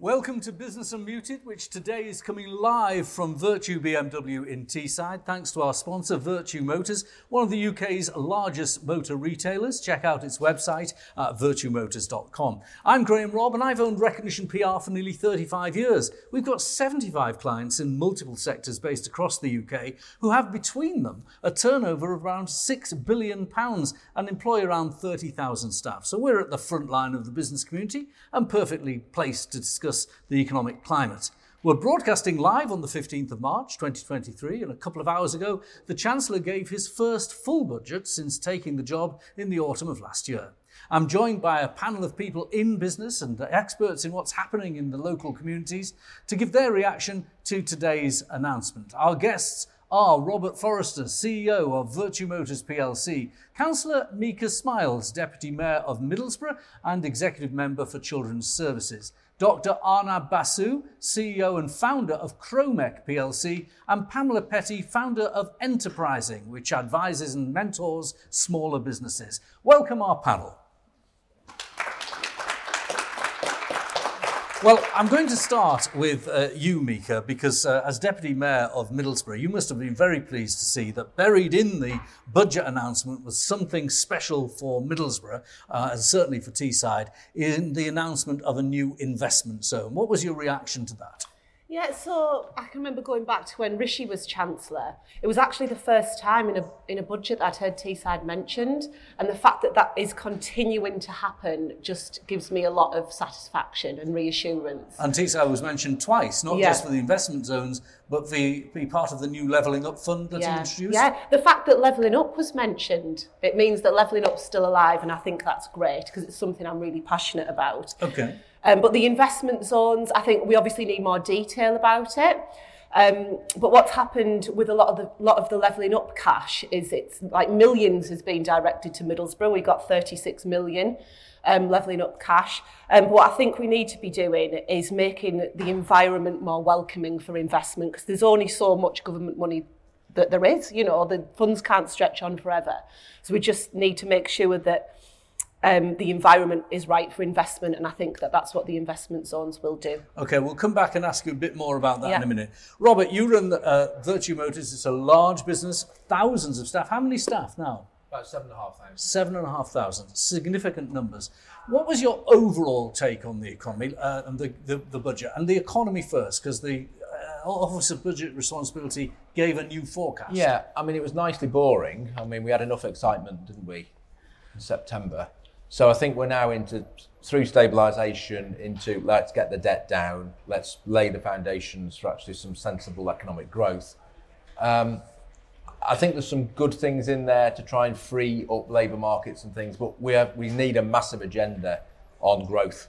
Welcome to Business Unmuted, which today is coming live from Vertu BMW in Teesside, thanks to our sponsor, Vertu Motors, one of the UK's largest motor retailers. Check out its website at vertumotors.com. I'm Graham Robb, and I've owned Recognition PR for nearly 35 years. We've got 75 clients in multiple sectors based across the UK who have between them a turnover of around £6 billion and employ around 30,000 staff. So we're at the front line of the business community and perfectly placed to discuss discuss the economic climate. We're broadcasting live on the 15th of March 2023, and a couple of hours ago, the Chancellor gave his first full budget since taking the job in the autumn of last year. I'm joined by a panel of people in business and experts in what's happening in the local communities to give their reaction to today's announcement. Our guests are Robert Forrester, CEO of Vertu Motors plc, Councillor Mieka Smiles, Deputy Mayor of Middlesbrough and Executive Member for Children's Services, Dr. Arnab Basu, CEO and founder of Kromek plc, and Pamela Petty, founder of Entreprenising, which advises and mentors smaller businesses. Welcome our panel. Well, I'm going to start with uh, you, Mieka, because uh, as Deputy Mayor of Middlesbrough, you must have been very pleased to see that buried in the budget announcement was something special for Middlesbrough, uh, and certainly for Teesside, in the announcement of a new investment zone. What was your reaction to that? Yeah, so I can remember going back to when Rishi was Chancellor. It was actually the first time in a, in a budget that I'd heard Teesside mentioned. And the fact that that is continuing to happen just gives me a lot of satisfaction and reassurance. And Teesside was mentioned twice, not yeah. just for the investment zones, but the, be part of the new Levelling Up Fund that yeah. introduced? Yeah, the fact that Levelling Up was mentioned, it means that Levelling Up's still alive. And I think that's great because it's something I'm really passionate about. Okay. Um, but the investment zones, I think we obviously need more detail about it. Um, but what's happened with a lot of the lot of the levelling up cash is it's like millions has been directed to Middlesbrough. We got 36 million um, levelling up cash. Um, but what I think we need to be doing is making the environment more welcoming for investment because there's only so much government money that there is. You know, the funds can't stretch on forever. So we just need to make sure that um, the environment is right for investment, and I think that that's what the investment zones will do. Okay, we'll come back and ask you a bit more about that yeah. in a minute. Robert, you run uh, Vertu Motors. It's a large business, thousands of staff. How many staff now? About seven and a half thousand. Seven and a half thousand, significant numbers. What was your overall take on the economy uh, and the, the, the, budget? And the economy first, because the uh, Office of Budget Responsibility gave a new forecast. Yeah, I mean, it was nicely boring. I mean, we had enough excitement, didn't we, in September? So I think we're now into through stabilisation into let's get the debt down, let's lay the foundations for actually some sensible economic growth. Um, I think there's some good things in there to try and free up labour markets and things, but we have, we need a massive agenda on growth.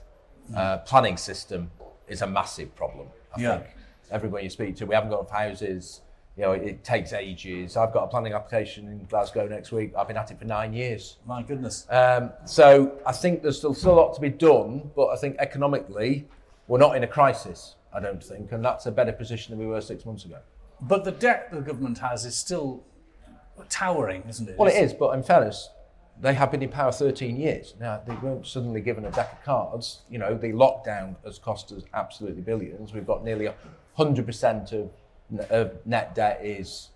Uh, planning system is a massive problem. I yeah. think everyone you speak to, we haven't got enough houses you know, it takes ages. I've got a planning application in Glasgow next week. I've been at it for nine years. My goodness. Um, so I think there's still, still a lot to be done, but I think economically, we're not in a crisis, I don't think, and that's a better position than we were six months ago. But the debt the government has is still towering, isn't it? Well, it is, but in fairness, they have been in power 13 years. Now, they weren't suddenly given a deck of cards. You know, the lockdown has cost us absolutely billions. We've got nearly 100% of of net debt is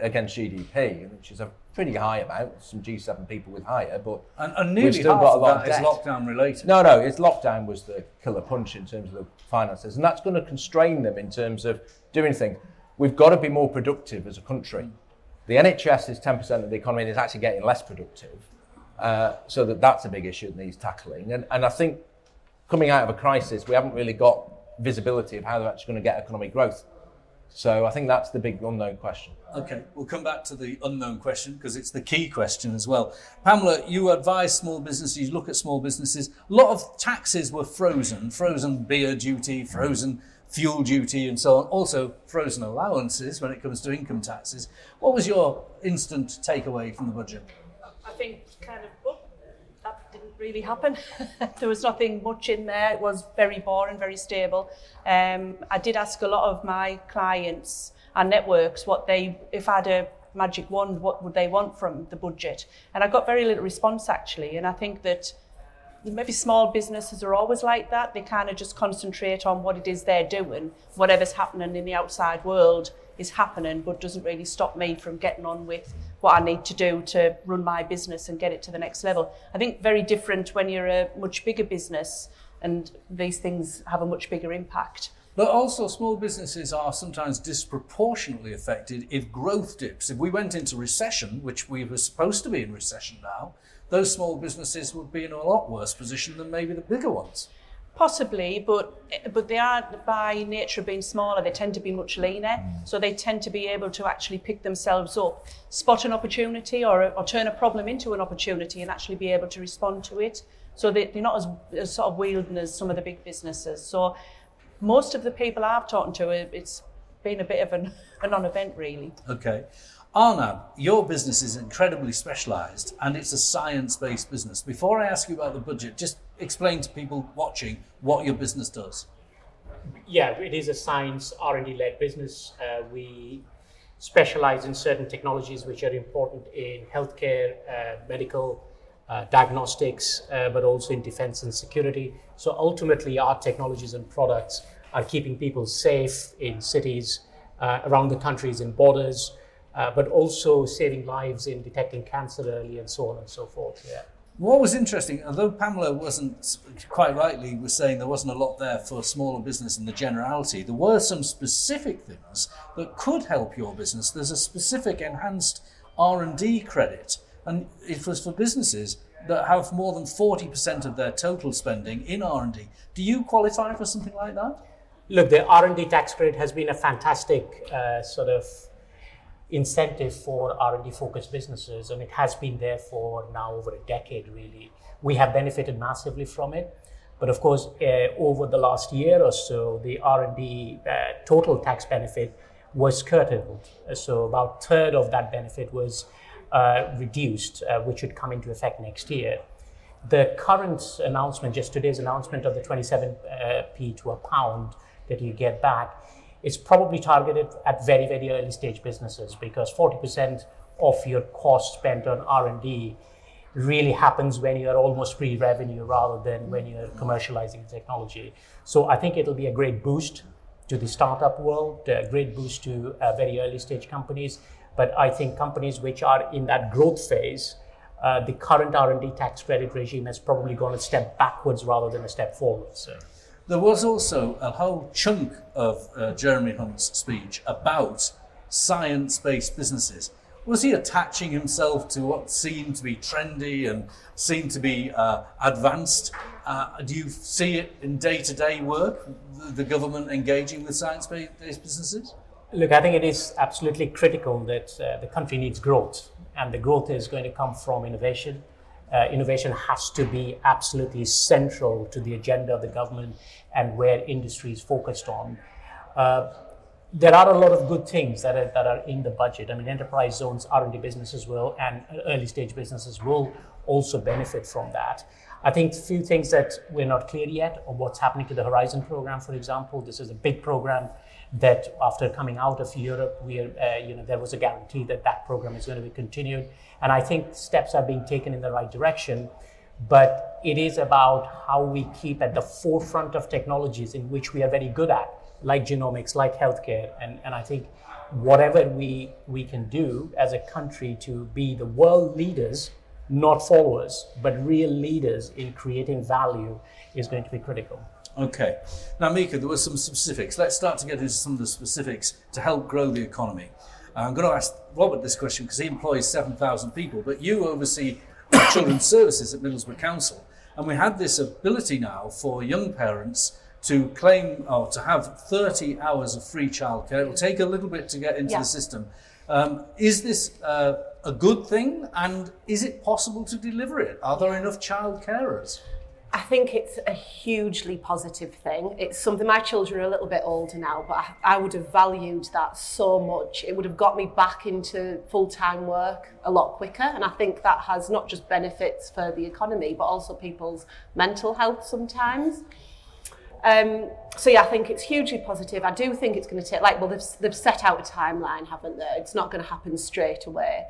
against GDP, which is a pretty high amount. Some G7 people with higher, but and, and nearly we've still half got a lot of, that of lockdown related. No, no, it's lockdown was the killer punch in terms of the finances, and that's going to constrain them in terms of doing things. We've got to be more productive as a country. The NHS is 10% of the economy and is actually getting less productive. Uh, so that that's a big issue that needs tackling. And, and I think coming out of a crisis, we haven't really got visibility of how they're actually going to get economic growth. So I think that's the big unknown question. Okay, we'll come back to the unknown question because it's the key question as well. Pamela, you advise small businesses, you look at small businesses. A lot of taxes were frozen, frozen beer duty, frozen fuel duty, and so on. Also, frozen allowances when it comes to income taxes. What was your instant takeaway from the budget? I think kind of really happen. there was nothing much in there. It was very boring, very stable. Um, I did ask a lot of my clients and networks what they, if I had a magic wand, what would they want from the budget? And I got very little response actually. And I think that maybe small businesses are always like that. They kind of just concentrate on what it is they're doing. Whatever's happening in the outside world is happening, but doesn't really stop me from getting on with what I need to do to run my business and get it to the next level. I think very different when you're a much bigger business and these things have a much bigger impact. But also, small businesses are sometimes disproportionately affected if growth dips. If we went into recession, which we were supposed to be in recession now, those small businesses would be in a lot worse position than maybe the bigger ones. Possibly, but but they are by nature being smaller. They tend to be much leaner, mm. so they tend to be able to actually pick themselves up, spot an opportunity, or, or turn a problem into an opportunity, and actually be able to respond to it. So they, they're not as, as sort of wielding as some of the big businesses. So most of the people I've talked to, it's been a bit of an, a non-event, really. Okay. Arnab, your business is incredibly specialised and it's a science based business. Before I ask you about the budget, just explain to people watching what your business does. Yeah, it is a science R&D led business. Uh, we specialize in certain technologies which are important in healthcare, uh, medical, uh, diagnostics, uh, but also in defense and security. So ultimately, our technologies and products are keeping people safe in cities, uh, around the countries, in borders uh, but also saving lives in detecting cancer early and so on and so forth. Yeah. What was interesting, although Pamela wasn't quite rightly was saying there wasn't a lot there for smaller business in the generality, there were some specific things that could help your business. There's a specific enhanced R&D credit, and it was for businesses that have more than 40% of their total spending in R&D. Do you qualify for something like that? Look, the R&D tax credit has been a fantastic uh, sort of incentive for R&D focused businesses and it has been there for now over a decade really. We have benefited massively from it. But of course, uh, over the last year or so, the R&D uh, total tax benefit was curtailed. So about third of that benefit was uh, reduced, uh, which would come into effect next year. The current announcement, just today's announcement of the 27p to a pound that you get back, it's probably targeted at very, very early stage businesses because 40% of your cost spent on R&D really happens when you're almost pre-revenue rather than when you're commercializing technology. So I think it'll be a great boost to the startup world, a great boost to uh, very early stage companies. But I think companies which are in that growth phase, uh, the current R&D tax credit regime has probably gone a step backwards rather than a step forward. So. There was also a whole chunk of uh, Jeremy Hunt's speech about science based businesses. Was he attaching himself to what seemed to be trendy and seemed to be uh, advanced? Uh, do you see it in day to day work, the government engaging with science based businesses? Look, I think it is absolutely critical that uh, the country needs growth, and the growth is going to come from innovation uh, innovation has to be absolutely central to the agenda of the government and where industry is focused on. Uh, there are a lot of good things that are, that are in the budget. I mean, enterprise zones, R&D businesses will, and early stage businesses will also benefit from that. I think a few things that we're not clear yet on what's happening to the Horizon program, for example. This is a big program that after coming out of Europe, we uh, you know, there was a guarantee that that program is going to be continued. And I think steps are being taken in the right direction. But it is about how we keep at the forefront of technologies in which we are very good at, like genomics, like healthcare. And, and I think whatever we, we can do as a country to be the world leaders, not followers, but real leaders in creating value is going to be critical. Okay. Now, Mieka, there were some specifics. Let's start to get into some of the specifics to help grow the economy. I'm going to ask Robert this question because he employs 7,000 people, but you oversee children's services at Middlesbrough Council. And we had this ability now for young parents to claim or to have 30 hours of free childcare. It will take a little bit to get into yeah. the system. Um, is this uh, a good thing and is it possible to deliver it? Are there enough child carers? I think it's a hugely positive thing. It's something my children are a little bit older now, but I, I would have valued that so much. It would have got me back into full time work a lot quicker. And I think that has not just benefits for the economy, but also people's mental health sometimes. Um, so yeah, I think it's hugely positive. I do think it's going to take like well, they've they've set out a timeline, haven't they? It's not going to happen straight away.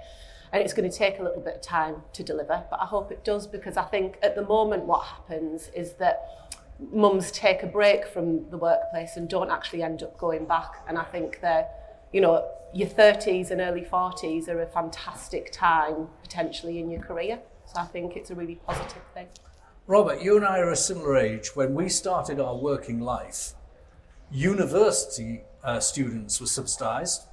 And it's going to take a little bit of time to deliver, but I hope it does because I think at the moment what happens is that mums take a break from the workplace and don't actually end up going back. And I think they're, you know, your 30s and early 40s are a fantastic time potentially in your career. So I think it's a really positive thing. Robert, you and I are a similar age. When we started our working life, university uh, students were subsidised.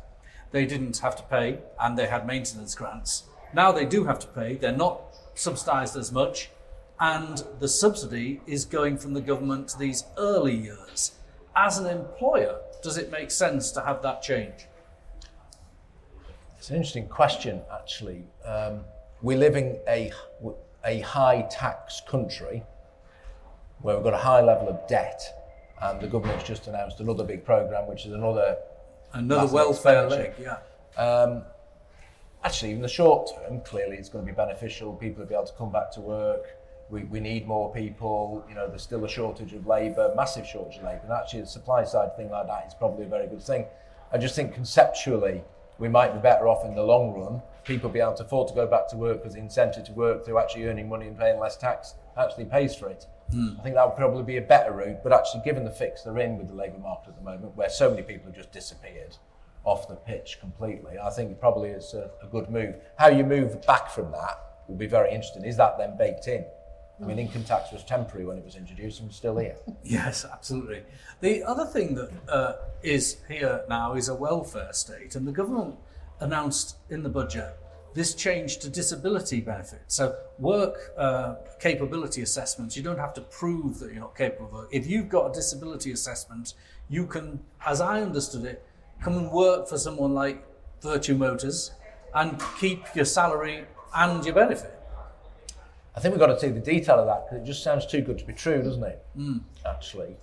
They didn't have to pay and they had maintenance grants. Now they do have to pay. They're not subsidised as much and the subsidy is going from the government to these early years. As an employer, does it make sense to have that change? It's an interesting question, actually. Um, we live in a, a high tax country where we've got a high level of debt, and the government's just announced another big programme, which is another another welfare leg. Yeah. Um, actually, in the short term, clearly it's going to be beneficial. People will be able to come back to work we, we need more people, you know, there's still a shortage of labour, massive shortage of labour, and actually the supply side thing like that is probably a very good thing. I just think conceptually we might be better off in the long run. People be able to afford to go back to work because the incentive to work through actually earning money and paying less tax actually pays for it. Mm. I think that would probably be a better route, but actually given the fix they're in with the labour market at the moment, where so many people have just disappeared off the pitch completely, I think probably it's a, a good move. How you move back from that will be very interesting. Is that then baked in? I mean, income tax was temporary when it was introduced and still here. Yes, absolutely. The other thing that uh, is here now is a welfare state, and the government announced in the budget this change to disability benefits. So, work uh, capability assessments, you don't have to prove that you're not capable of work. If you've got a disability assessment, you can, as I understood it, come and work for someone like Vertu Motors and keep your salary and your benefit. I think we've got to see the detail of that because it just sounds too good to be true, doesn't it? Mm. Actually.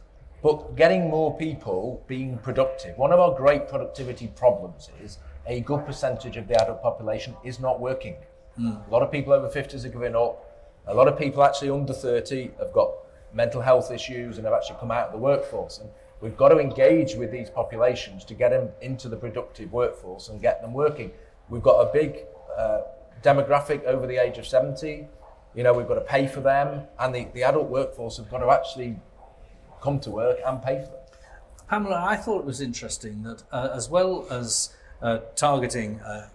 But getting more people being productive. One of our great productivity problems is a good percentage of the adult population is not working. Mm. A lot of people over 50s are giving up. A lot of people actually under 30 have got mental health issues and have actually come out of the workforce. And we've got to engage with these populations to get them into the productive workforce and get them working. We've got a big uh, demographic over the age of 70 you know, we've got to pay for them, and the, the adult workforce have got to actually come to work and pay for them. Pamela, I thought it was interesting that uh, as well as uh, targeting uh,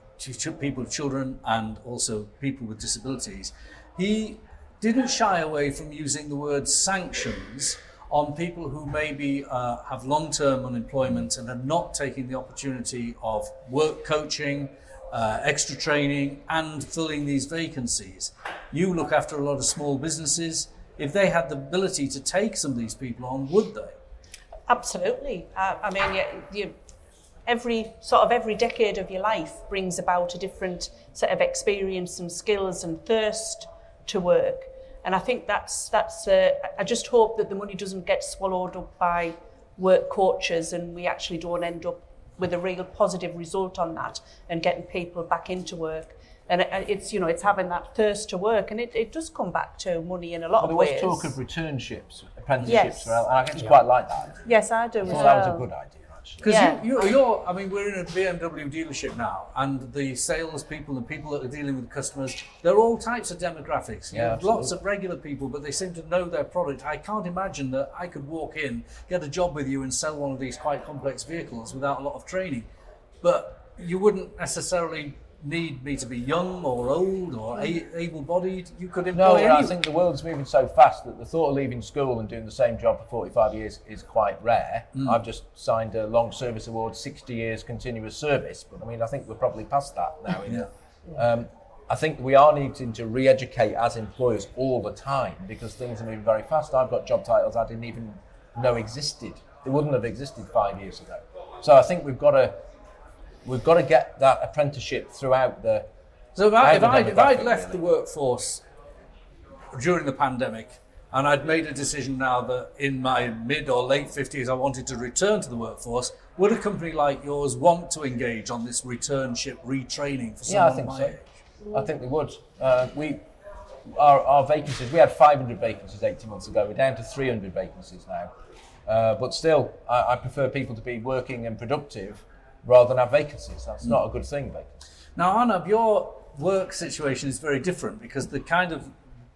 people children and also people with disabilities, he didn't shy away from using the word sanctions on people who maybe uh, have long-term unemployment and are not taking the opportunity of work coaching, uh, extra training, and filling these vacancies. You look after a lot of small businesses. If they had the ability to take some of these people on, would they? Absolutely. Uh, I mean, you, you, every sort of every decade of your life brings about a different set of experience and skills and thirst to work. And I think that's that's. Uh, I just hope that the money doesn't get swallowed up by work coaches, and we actually don't end up with a real positive result on that and getting people back into work. And it's you know it's having that thirst to work, and it, it does come back to money in a lot well, of ways. There was talk of returnships, apprenticeships, yes. and I actually yeah. quite like that. Yes, I do. I thought well. that was a good idea. Because yeah. you, you, you're, I mean, we're in a BMW dealership now, and the salespeople, the people that are dealing with customers, they're all types of demographics. You yeah, lots of regular people, but they seem to know their product. I can't imagine that I could walk in, get a job with you, and sell one of these quite complex vehicles without a lot of training. But you wouldn't necessarily need me to be young or old or a- able-bodied. You could employ. No, I think the world's moving so fast that the thought of leaving school and doing the same job for 45 years is quite rare. Mm. I've just signed a long service award, 60 years continuous service, but I mean, I think we're probably past that now. yeah. Um, I think we are needing to re-educate as employers all the time because things are moving very fast. I've got job titles I didn't even know existed. They wouldn't have existed five years ago. So I think we've got to we've got to get that apprenticeship throughout the. So if, I, if, I, if I'd left really. the workforce during the pandemic and I'd made a decision now that in my mid or late 50s I wanted to return to the workforce, would a company like yours want to engage on this returnship retraining for someone yeah, I think my so. age? I think they would. Uh, we, our, our vacancies, we had 500 vacancies 18 months ago. We're down to 300 vacancies now. Uh, but still, I, I prefer people to be working and productive rather than have vacancies. That's not a good thing, vacancies. Now, Arnab, you're work situation is very different because the kind of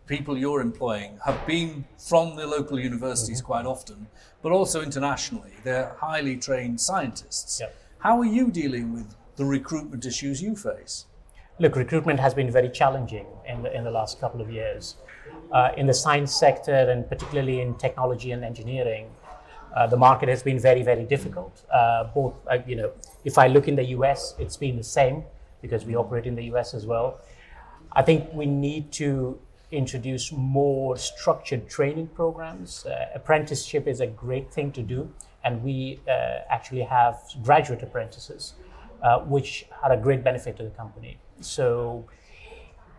people you're employing have been from the local universities quite often, but also internationally. They're highly trained scientists. Yep. How are you dealing with the recruitment issues you face? Look, recruitment has been very challenging in the, in the last couple of years. Uh, in the science sector, and particularly in technology and engineering, uh, the market has been very, very difficult. Uh, both, uh, you know, if I look in the US, it's been the same because we operate in the US as well. I think we need to introduce more structured training programs. Uh, apprenticeship is a great thing to do, and we uh, actually have graduate apprentices, which are a great benefit to the company. So,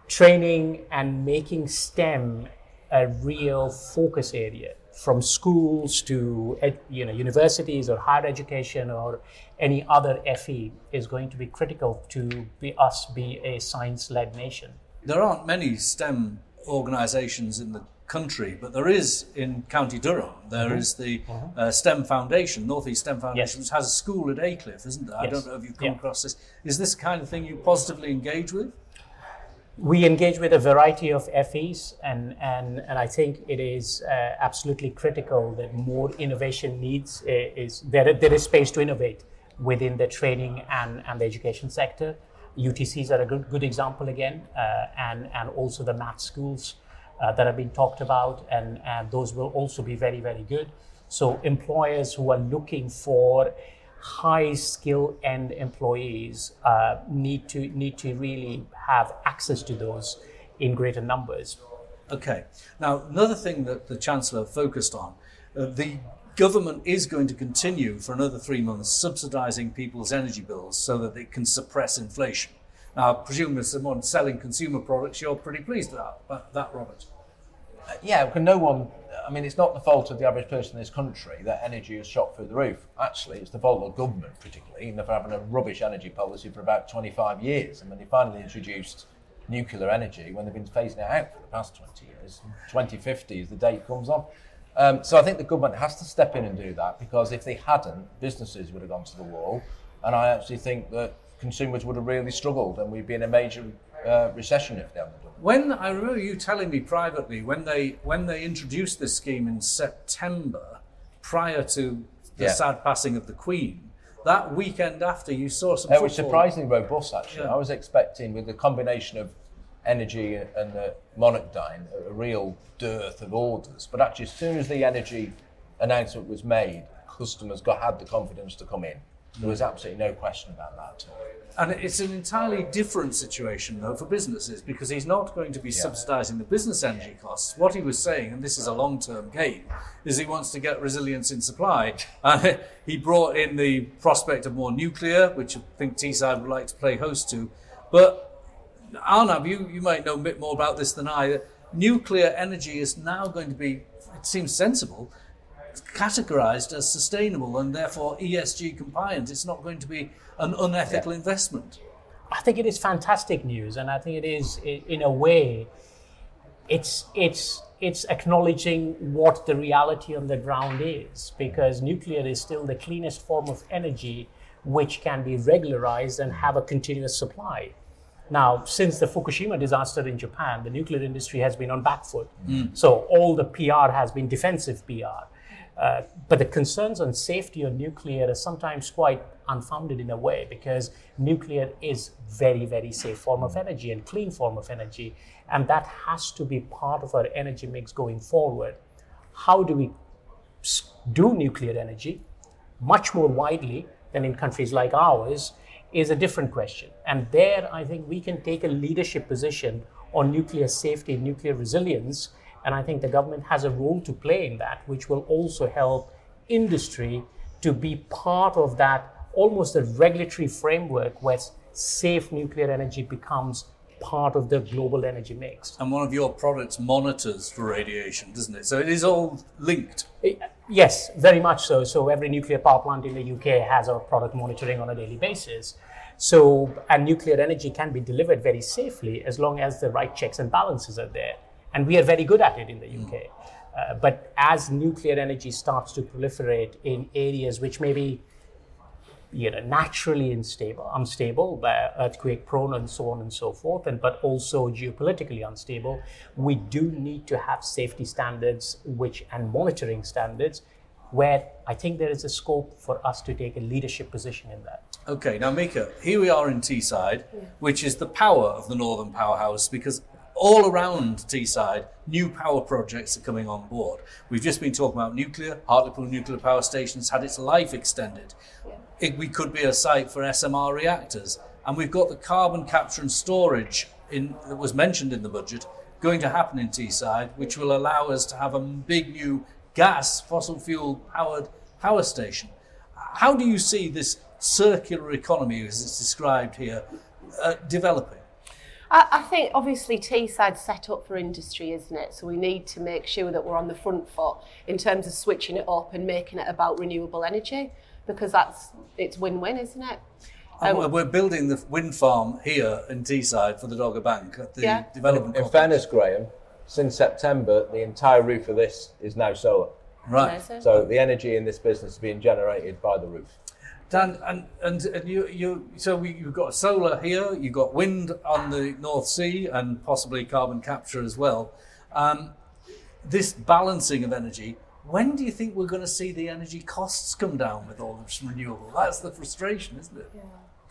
training and making STEM a real focus area from schools to ed, you know universities or higher education or any other FE is going to be critical to be us be a science-led nation. There aren't many STEM organisations in the country, but there is in County Durham. There is the uh, STEM Foundation, Northeast STEM Foundation, Yes. which has a school at Aycliffe, isn't there? I don't know if you've come Yeah. across this. Is this the kind of thing you positively engage with? We engage with a variety of FEs, and, and, and I think it is uh, absolutely critical that more innovation needs uh, is there, there is space to innovate within the training and, and the education sector. UTCs are a good, good example again, uh, and, and also the math schools uh, that have been talked about, and, and those will also be very, very good. So employers who are looking for high skill end employees uh, need to need to really have access to those in greater numbers. Okay. Now, another thing that the Chancellor focused on, uh, the government is going to continue for another three months subsidising people's energy bills so that it can suppress inflation. Now, I presume as someone selling consumer products, you're pretty pleased with that, that, that Robert. Yeah, because no one. I mean, it's not the fault of the average person in this country that energy has shot through the roof. Actually, it's the fault of government, particularly, for having a rubbish energy policy for about 25 years. And when they finally introduced nuclear energy, when they've been phasing it out for the past 20 years, 2050 is the date comes on. Um, so I think the government has to step in and do that because if they hadn't, businesses would have gone to the wall. And I actually think that consumers would have really struggled and we'd be in a major uh, recession if they hadn't done. When I remember you telling me privately when they when they introduced this scheme in September, prior to the Yeah. sad passing of the Queen, that weekend after you saw some. It was surprisingly robust, actually. Yeah. I was expecting, with the combination of energy and the monarch dying, a- a real dearth of orders. But actually, as soon as the energy announcement was made, customers got had the confidence to come in. There was absolutely no question about that. at all. And it's an entirely different situation, though, for businesses because he's not going to be subsidising the business energy costs. What he was saying, and this is a long term gain, is he wants to get resilience in supply. Uh, he brought in the prospect of more nuclear, which I think Teesside would like to play host to. But Arnab, you, you might know a bit more about this than I. Nuclear energy is now going to be, it seems sensible, categorized as sustainable and therefore ESG compliant. It's not going to be an unethical investment. I think it is fantastic news, and I think it is in a way, it's it's it's acknowledging what the reality on the ground is, because nuclear is still the cleanest form of energy, which can be regularized and have a continuous supply. Now, since the Fukushima disaster in Japan, the nuclear industry has been on back foot. Mm. So all the PR has been defensive PR. Uh, but the concerns on safety of nuclear are sometimes quite unfounded in a way because nuclear is very, very safe form of energy and clean form of energy, and that has to be part of our energy mix going forward. How do we do nuclear energy much more widely than in countries like ours is a different question. And there, I think we can take a leadership position on nuclear safety, nuclear resilience. And I think the government has a role to play in that, which will also help industry to be part of that almost a regulatory framework where safe nuclear energy becomes part of the global energy mix. And one of your products monitors for radiation, doesn't it? So it is all linked. Yes, very much so. So every nuclear power plant in the UK has our product monitoring on a daily basis. So and nuclear energy can be delivered very safely as long as the right checks and balances are there, and we are very good at it in the UK. Uh, but as nuclear energy starts to proliferate in areas which maybe you know, naturally unstable, unstable, uh, earthquake prone, and so on and so forth, and but also geopolitically unstable. We do need to have safety standards, which and monitoring standards, where I think there is a scope for us to take a leadership position in that. Okay, now Mieka, here we are in Teesside, which is the power of the Northern Powerhouse because all around Teesside, new power projects are coming on board. We've just been talking about nuclear. Hartlepool Nuclear Power Station has had its life extended. It, we could be a site for SMR reactors. And we've got the carbon capture and storage in, that was mentioned in the budget going to happen in Teesside, which will allow us to have a big new gas, fossil fuel powered power station. How do you see this circular economy, as it's described here, uh, developing? I, I think obviously Teesside's set up for industry, isn't it? So we need to make sure that we're on the front foot in terms of switching it up and making it about renewable energy because that's it's win-win, isn't it? Um, we're- we're building the wind farm here in Teesside for the Dogger Bank at the Yeah. development. In complex. fairness, Graham, since September, the entire roof of this is now solar. right. Amazing. So the energy in this business is being generated by the roof. Dan, and, and, and you, you, so we, you've got solar here, you've got wind on the North Sea, and possibly carbon capture as well. Um, this balancing of energy, when do you think we're going to see the energy costs come down with all this renewable? That's the frustration, isn't it? Yeah.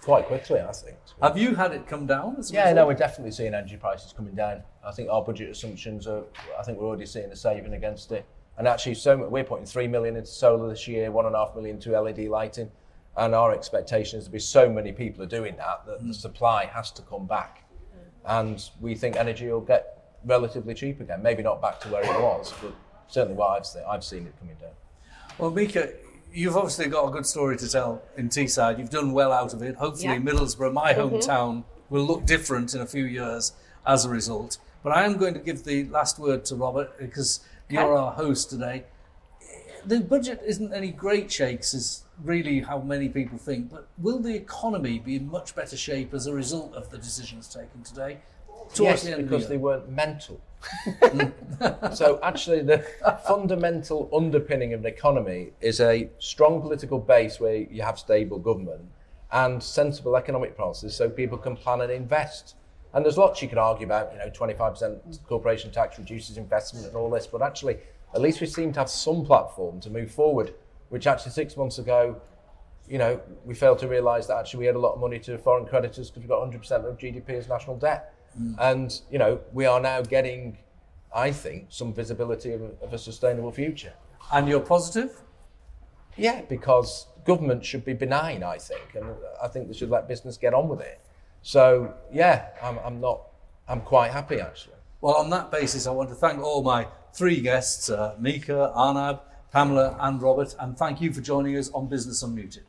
Quite quickly, I think. Have you had it come down? As a Yeah, no, we're definitely seeing energy prices coming down. I think our budget assumptions are, I think we're already seeing a saving against it. And actually, so we're putting three million into solar this year, one and a half million to LED lighting. And our expectation is to be so many people are doing that that the mm. supply has to come back. And we think energy will get relatively cheap again. Maybe not back to where it was, but certainly what I've seen, I've seen it coming down. Well, Mieka, you've obviously got a good story to tell in Teesside. You've done well out of it. Hopefully, Yeah. Middlesbrough, my mm-hmm. hometown, will look different in a few years as a result. But I am going to give the last word to Robert because you're our host today. The budget isn't any great shakes, is really how many people think. But will the economy be in much better shape as a result of the decisions taken today? Towards yes, the because of they weren't mental. so actually, the fundamental underpinning of an economy is a strong political base where you have stable government and sensible economic policies, so people can plan and invest. And there's lots you could argue about. You know, 25% corporation tax reduces investment and all this, but actually, at least we seem to have some platform to move forward. Which actually six months ago, you know, we failed to realise that actually we had a lot of money to foreign creditors because we've got 100% of GDP as national debt. Mm. And, you know, we are now getting, I think, some visibility of a, of a sustainable future. And you're positive? Yeah, because government should be benign, I think. And I think they should let business get on with it. So, yeah, I'm, I'm not, I'm quite happy actually. Well, on that basis, I want to thank all my three guests, uh, Mieka, Arnab, Pamela, and Robert, and thank you for joining us on Business Unmuted.